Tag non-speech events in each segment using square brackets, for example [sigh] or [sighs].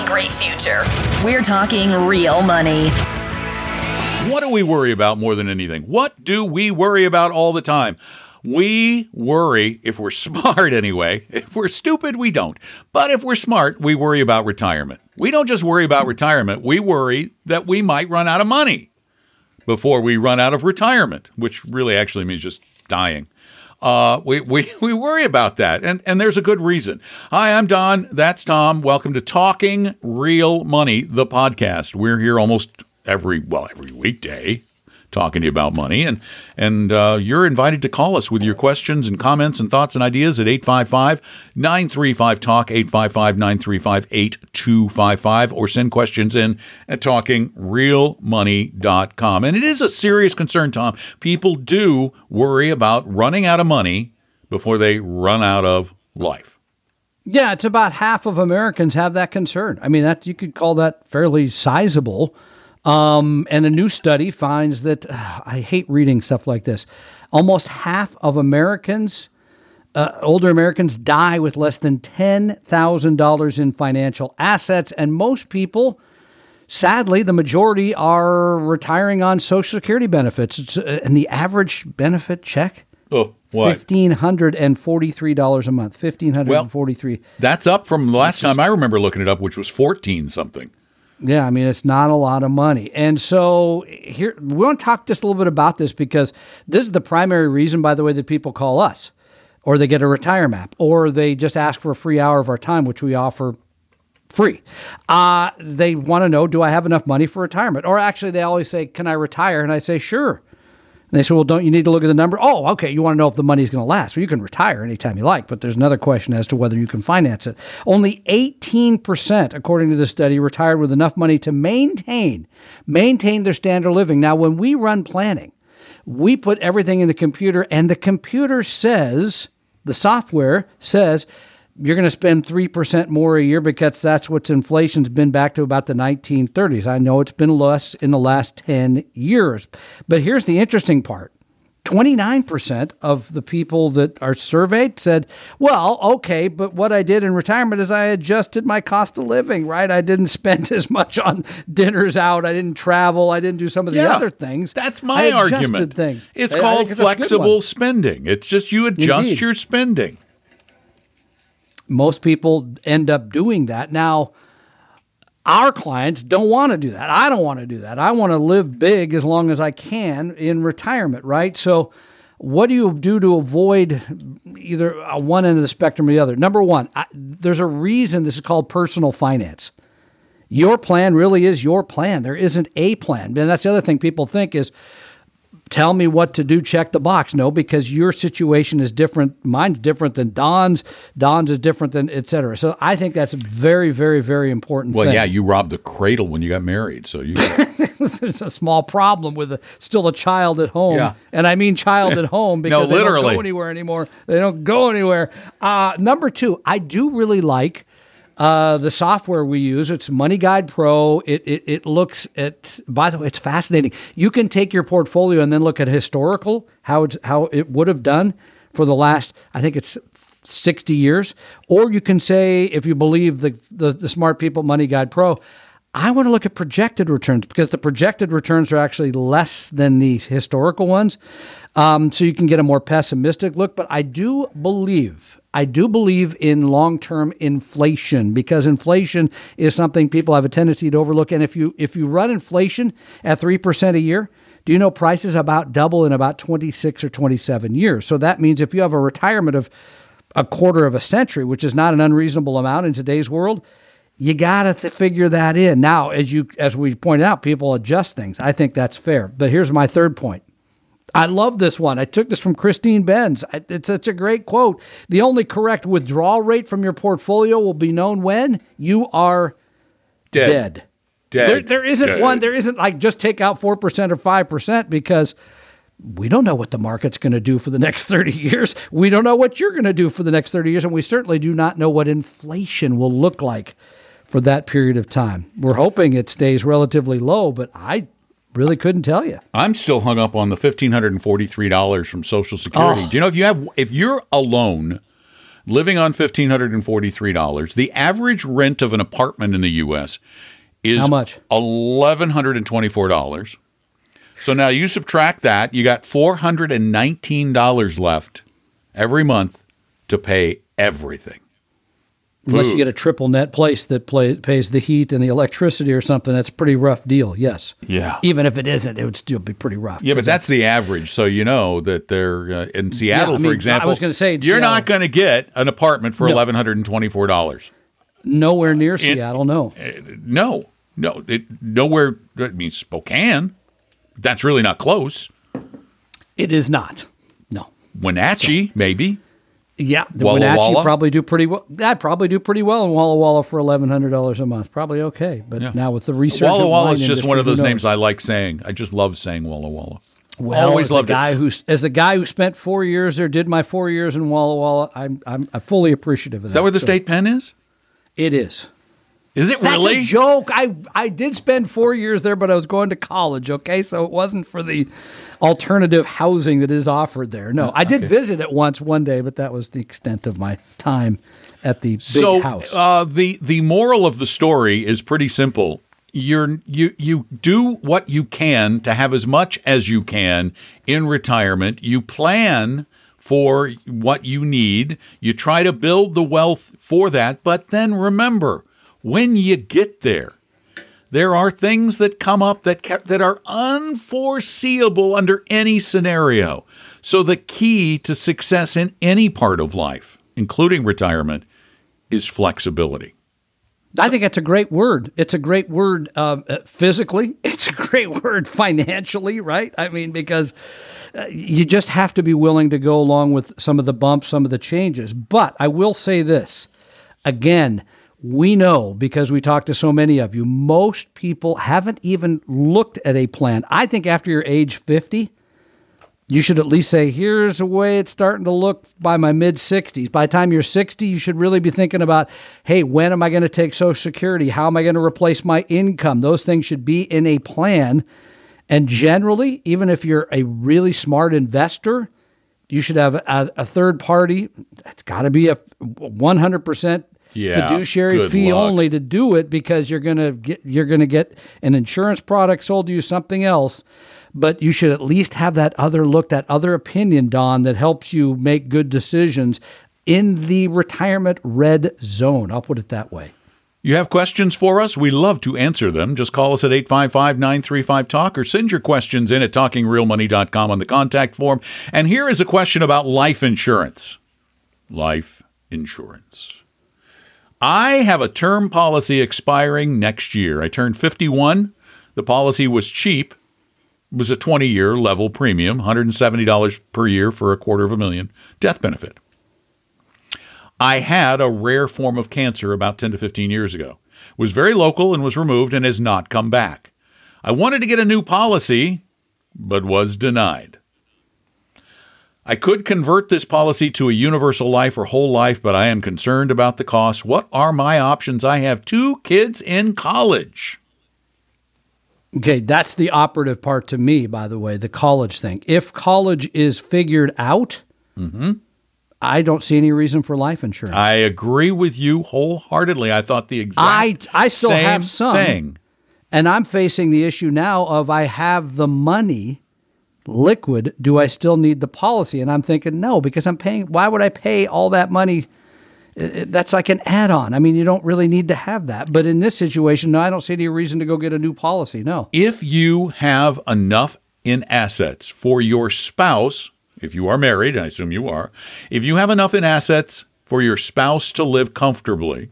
Really great future. We're talking real money. What do we worry about more than anything? What do we worry about all the time? We worry, if we're [laughs] smart anyway. If we're stupid, we don't. But if we're smart, we worry about retirement. We don't just worry about retirement, we worry that we might run out of money before we run out of retirement, which really actually means just dying. Uh, we, we, [laughs] we worry about that, and, and there's a good reason. Hi, I'm Don. That's Tom. Welcome to Talking Real Money, the podcast. We're here almost every, well, every weekday talking to you about money. And and uh, you're invited to call us with your questions and comments and thoughts and ideas at 855 935 Talk, 855 935 8255, or send questions in at talkingrealmoney.com. And it is a serious concern, Tom. People do worry about running out of money before they run out of life. Yeah, it's about half of Americans have that concern. I mean, that you could call that fairly sizable. Um, and a new study finds that uh, [sighs] I hate reading stuff like this. Almost half of Americans, uh, older Americans, die with less than $10,000 in financial assets. And most people, sadly, the majority are retiring on Social Security benefits. Uh, and the average benefit check? Oh, what? Fifteen hundred and forty-three dollars a month. Fifteen hundred and forty-three. Well, that's up from the last time I remember looking it up, which was fourteen something. Yeah, I mean it's not a lot of money. And so here we want to talk just a little bit about this because this is the primary reason by the way that people call us or they get a retire map or they just ask for a free hour of our time which we offer free. Uh, they want to know do I have enough money for retirement? Or actually they always say can I retire? And I say sure. And they say, well, don't you need to look at the number? Oh, okay. You want to know if the money's going to last. Well, you can retire anytime you like, but there's another question as to whether you can finance it. Only 18%, according to the study, retired with enough money to maintain, maintain their standard of living. Now, when we run planning, we put everything in the computer and the computer says, the software says, you're going to spend 3% more a year because that's what inflation's been back to about the 1930s. I know it's been less in the last 10 years. But here's the interesting part 29% of the people that are surveyed said, well, okay, but what I did in retirement is I adjusted my cost of living, right? I didn't [laughs] spend as much on dinners out. I didn't travel. I didn't do some of the Yeah, other things. That's my I adjusted argument. things. It's I- I called think it's a good flexible spending. It's just you adjust Indeed. your spending. Most people end up doing that. Now, our clients don't want to do that. I don't want to do that. I want to live big as long as I can in retirement, right? So, what do you do to avoid either uh, one end of the spectrum or the other? Number one, I, there's a reason this is called personal finance. Your plan really is your plan. There isn't a plan. And that's the other thing people think is, tell me what to do, check the box. No, because your situation is different. Mine's different than Don's. Don's is different than et cetera. So I think that's a very, very, very important Well, thing. yeah, you robbed the cradle when you got married, so you. [laughs] There's a small problem with a, still a child at home. Yeah. And I mean child at [laughs] home because they don't go anywhere anymore. They don't go anywhere. Uh, number two, I do really like uh, the software we use. It's MoneyGuidePro. It, it, it looks at, by the way, it's fascinating. You can take your portfolio and then look at historical, how, it's, how it would have done for the last, I think it's 60 years. Or you can say, if you believe the, the, the smart people MoneyGuidePro, I want to look at projected returns because the projected returns are actually less than the historical ones. Um, so you can get a more pessimistic look. But I do believe, I do believe in long term inflation because inflation is something people have a tendency to overlook. And if you if you run inflation at three percent a year, do you know prices about double in about 26 or 27 years? So that means if you have a retirement of a quarter of a century, which is not an unreasonable amount in today's world, you got to th- figure that in. Now, as you as we pointed out, people adjust things. I think that's fair. But here's my third point. I love this one. I took this from Christine Benz. It's such a great quote. The only correct withdrawal rate from your portfolio will be known when you are Dead. dead. Dead. There, there isn't Dead. one. There isn't like just take out four percent or five percent because we don't know what the market's going to do for the next [laughs] thirty years. We don't know what you're going to do for the next thirty years, and we certainly do not know what inflation will look like for that period of time. We're hoping it stays relatively low, but I really couldn't tell you. I'm still hung up on the fifteen hundred and forty three dollars from Social Security. Oh. Do you know if you have if you're alone living on fifteen hundred and forty three dollars, the average rent of an apartment in the U.S. is How much? Eleven hundred and twenty four dollars. So now you subtract that, you got four hundred and nineteen dollars left every month to pay everything. Unless you get a triple net place that play, pays the heat and the electricity or something, that's a pretty rough deal. Yes. Yeah. Even if it isn't, it would still be pretty rough. Yeah, but that's the average. So you know that they're uh, in Seattle, I mean, for example. I was gonna say you're not going to get an apartment for No. eleven hundred and twenty four dollars. nowhere near Seattle. No. No, no, it, nowhere. I mean, Spokane. That's really not close. It is not. No. Wenatchee, maybe. Yeah, the Walla Wenatchee Walla? probably do pretty well. I'd probably do pretty well in Walla Walla for eleven hundred dollars a month. Probably okay. But Yeah. now with the research, Walla Walla is just industry, one of those names I like saying. I just love saying Walla Walla. Well, Always as a loved it. guy who's as a guy who spent four years there, did my four years in Walla Walla. I'm I'm, I'm fully appreciative of that. Is that where the So, state pen is? It is. Is it That's really? a joke. I I did spend four years there, but I was going to college. Okay, so it wasn't for the alternative housing that is offered there. No, I did visit it once one day, but that was the extent of my time at the big so house. Uh, the the moral of the story is pretty simple. You're you you do what you can to have as much as you can in retirement. You plan for what you need. You try to build the wealth for that, but then remember, when you get there, there are things that come up that ca- that are unforeseeable under any scenario. So the key to success in any part of life, including retirement, is flexibility. I think it's a great word. It's a great word um, uh, physically. [laughs] It's a great word financially, right? I mean, because uh, you just have to be willing to go along with some of the bumps, some of the changes. But I will say this again. We know because we talk to so many of you, most people haven't even looked at a plan. I think after you're age 50, you should at least say, here's the way it's starting to look by my mid 60s. By the time you're 60, you should really be thinking about, hey, when am I going to take Social Security? How am I going to replace my income? Those things should be in a plan. And generally, even if you're a really smart investor, you should have a, a third party. It's got to be a 100% Yeah, fiduciary fee luck. only to do it because you're going to get you're going to get an insurance product sold to you something else but you should at least have that other look that other opinion Don that helps you make good decisions in the retirement red zone I'll put it that way You have questions for us? We love to answer them. Just call us at 855 935 Talk or send your questions in at talkingrealmoney.com on the contact form. And here is a question about life insurance. Life insurance. I have a term policy expiring next year. I turned 51. The policy was cheap. It was a 20 year level premium, $170 per year for a quarter of a million death benefit. I had a rare form of cancer about 10 to 15 years ago. It Was very local and was removed and has not come back. I wanted to get a new policy, but was denied. I could convert this policy to a universal life or whole life, but I am concerned about the cost. What are my options? I have two kids in college. okay that's the operative part to me by the way the college thing if college is figured out mm-hmm. I don't see any reason for life insurance I agree with you wholeheartedly. I thought the exact I- I still same have some. thing. And I'm facing the issue now of I have the money liquid. Do I still need the policy? And I'm thinking, no, because I'm paying. Why would I pay all that money? That's like an add on. I mean, you don't really need to have that. But in this situation, no, I don't see any reason to go get a new policy. No. if you have enough in assets for your spouse, if you are married, I assume you are, if you have enough in assets for your spouse to live comfortably,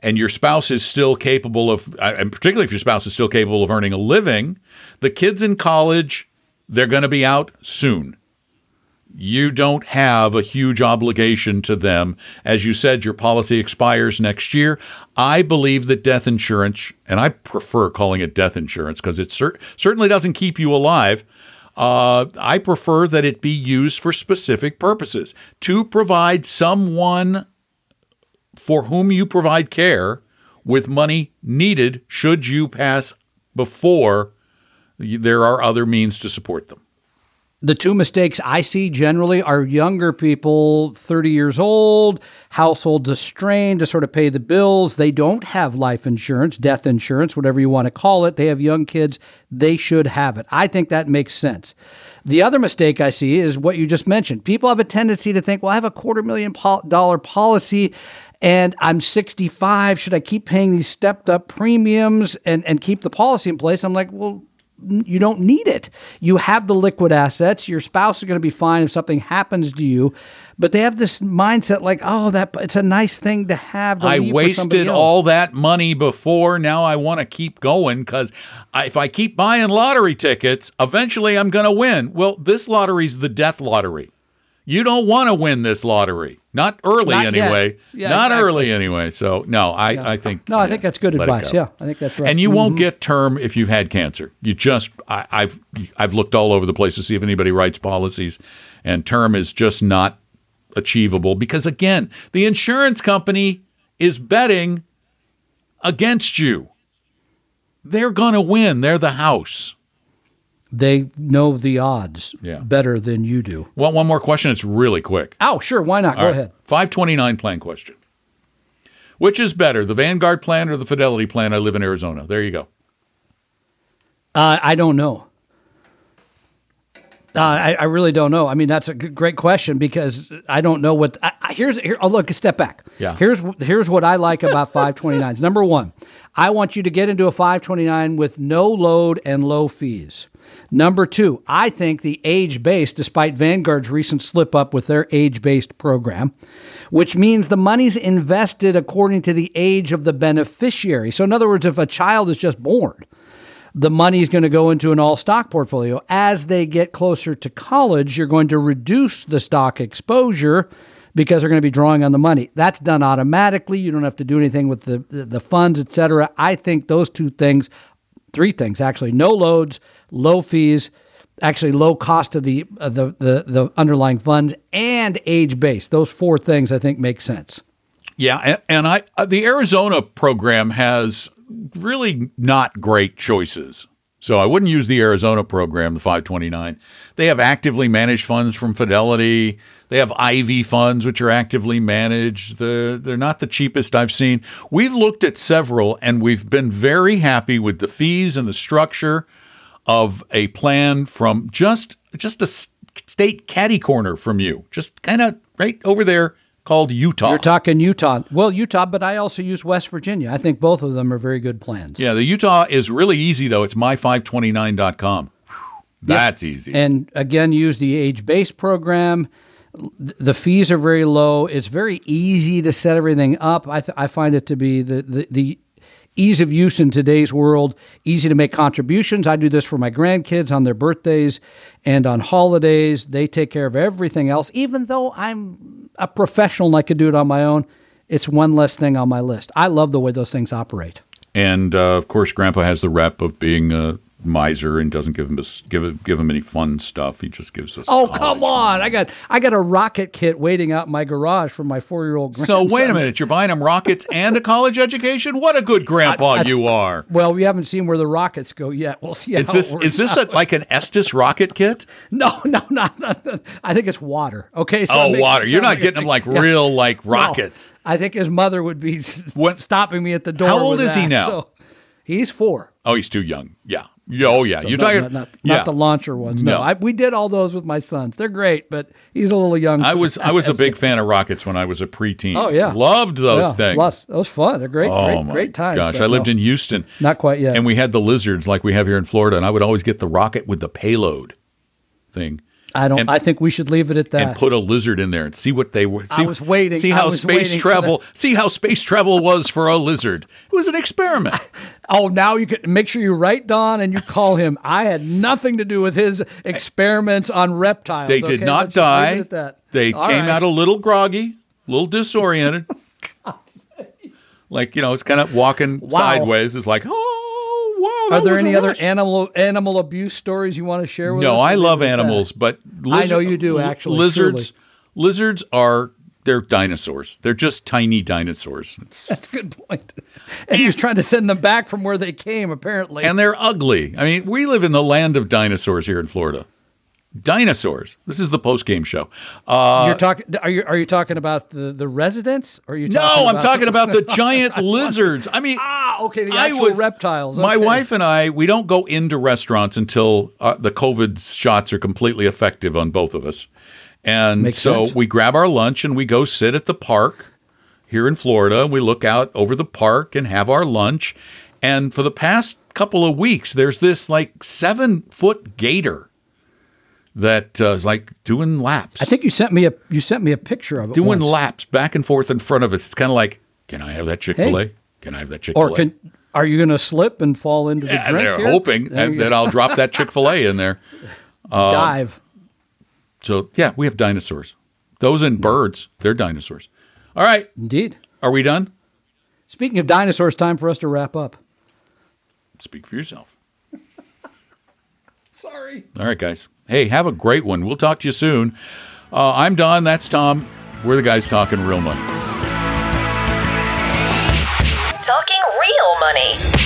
and your spouse is still capable of, and particularly if your spouse is still capable of earning a living, the kids in college They're going to be out soon. You don't have a huge obligation to them. As you said, your policy expires next year. I believe that death insurance, and I prefer calling it death insurance because it cer- certainly doesn't keep you alive. Uh, I prefer that it be used for specific purposes to provide someone for whom you provide care with money needed should you pass before there are other means to support them. The two mistakes I see generally are younger people, 30 years old, households are strained to sort of pay the bills. They don't have life insurance, death insurance, whatever you want to call it. They have young kids. They should have it. I think that makes sense. The other mistake I see is what you just mentioned. People have a tendency to think, well, I have a quarter million dollar policy and I'm 65. Should I keep paying these stepped up premiums and, and keep the policy in place? I'm like, well, you don't need it. You have the liquid assets. Your spouse is going to be fine if something happens to you. But they have this mindset like, oh, that it's a nice thing to have. To I wasted all that money before. Now I want to keep going because if I keep buying lottery tickets, eventually I'm going to win. Well, this lottery's the death lottery. You don't want to win this lottery. Not early Not anyway. Yeah, Not exactly. early anyway. So no, I, Yeah. I think No, I think that's good advice. go. Yeah, I think that's right. And you Mhm. won't get term if you've had cancer. You just I, I've I've looked all over the place to see if anybody writes policies, and term is just not achievable because again, the insurance company is betting against you. They're going to win. They're the house. They know the odds Yeah. better than you do. Want one more question? It's really quick. Oh, sure. Why not? Go All right. ahead. 529 plan question. Which is better, the Vanguard plan or the Fidelity plan? I live in Arizona. There you go. Uh, I don't know. Uh, I, I really don't know. I mean, that's a g- great question because I don't know what. I, I- here's here. Oh, look, a step back. Yeah. Here's here's what I like about [laughs] 529s. Number one, I want you to get into a 529 with no load and low fees. Number two, I think the age based, despite Vanguard's recent slip up with their age based program, which means the money's invested according to the age of the beneficiary. So, in other words, if a child is just born, the money is going to go into an all stock portfolio. As they get closer to college, you're going to reduce the stock exposure because they're going to be drawing on the money. That's done automatically. You don't have to do anything with the the, funds, et cetera. I think those two things, three things actually: no loads, low fees, actually low cost of the uh, the, the the underlying funds, and age based. Those four things I think make sense. Yeah, and, and I uh, the Arizona program has really not great choices. So I wouldn't use the Arizona program, the 529. They have actively managed funds from Fidelity. They have Ivy funds, which are actively managed. The, they're not the cheapest I've seen. We've looked at several, and we've been very happy with the fees and the structure of a plan from just just a state caddy corner from you, just kind of right over there called Utah. You're talking Utah. Well, Utah, but I also use West Virginia. I think both of them are very good plans. Yeah, the Utah is really easy though. It's my529.com. That's easy. And again, use the age based program. The fees are very low. It's very easy to set everything up. I, th- I find it to be the, the, the ease of use in today's world, easy to make contributions. I do this for my grandkids on their birthdays and on holidays. They take care of everything else. Even though I'm a professional and I could do it on my own, it's one less thing on my list. I love the way those things operate. and uh, of course, Grandpa has the rep of being a miser and doesn't give him give give him any fun stuff. He just gives us. Oh come on! I got I got a rocket kit waiting out in my garage for my four year old grandson. So wait a minute, you're buying him rockets and a college education? What a good grandpa you are! Well, we haven't seen where the rockets go yet. We'll see Is how this it works is this a, like an Estes rocket kit? [laughs] no, no, not, I think it's water. Okay, so oh, water! You're not getting him like yeah. real like No. rockets. I think his mother would be What- stopping me at the door. How old is he now? So, he's four. Oh, he's too young. Yeah. Yeah, Oh, yeah. So you're not, talking not, not, yeah. not the launcher ones. No, No. I, we did all those with my sons. They're great, but he's a little young. I was I was a big fan of rockets when I was a preteen. Oh yeah, loved those Yeah, things. lots- That was fun. They're great. Oh great, my great times. gosh! I lived no, in Houston, Not quite yet. and we had the lizards like we have here in Florida, and I would always get the rocket with the payload thing. I don't. And- I think we should leave it at that. and put a lizard in there and see what they were. I See, was waiting. See how space travel. See how space travel was for a lizard. It was an experiment. [laughs] oh, now you can make sure you write Don and you call him. I had nothing to do with his experiments on reptiles. They did okay? not Let's die. it at that. They All came right. out a little groggy, a little disoriented. [laughs] like you know, it's kind of walking Wow. sideways. It's like, oh wow. Are there any other rush." animal animal abuse stories you want to share with us? No, I love leave it at that? animals, but I know you do, actually, Lizards, truly. lizards are they're dinosaurs. They're just tiny dinosaurs, It's- [laughs] That's a good point. And he was trying to send them back from where they came, apparently. and they're ugly. I mean, we live in the land of dinosaurs here in Florida. Dinosaurs. This is the post game show. Uh, You're talking. Are you are you talking about the the residents? Or are you? no, I'm talking about the [laughs] giant lizards. I mean, Ah, okay, the actual was- reptiles. My wife and I, we don't go into restaurants until uh, the COVID shots are completely effective on both of us. And Makes so sense. we grab our lunch and we go sit at the park here in Florida. We look out over the park and have our lunch. And for the past couple of weeks, there's this like seven foot gator that uh, is like doing laps. I think you sent me a you sent me a picture of it. doing once. laps back and forth in front of us. It's kind of like, can I have that Chick fil A? Hey. Can I have that Chick fil A? Or can are you going to slip and fall into the Yeah, drink? they're here? hoping that, that. I'll drop that Chick Fil A in there. Uh, [laughs] dive. So yeah, we have dinosaurs. Those and birds, they're dinosaurs. All right, Indeed. are we done? Speaking of dinosaurs, time for us to wrap up. Speak for yourself. Sorry. All right, guys. Hey, have a great one. We'll talk to you soon. Uh, I'm Don. That's Tom. We're the guys talking real money. Talking real money.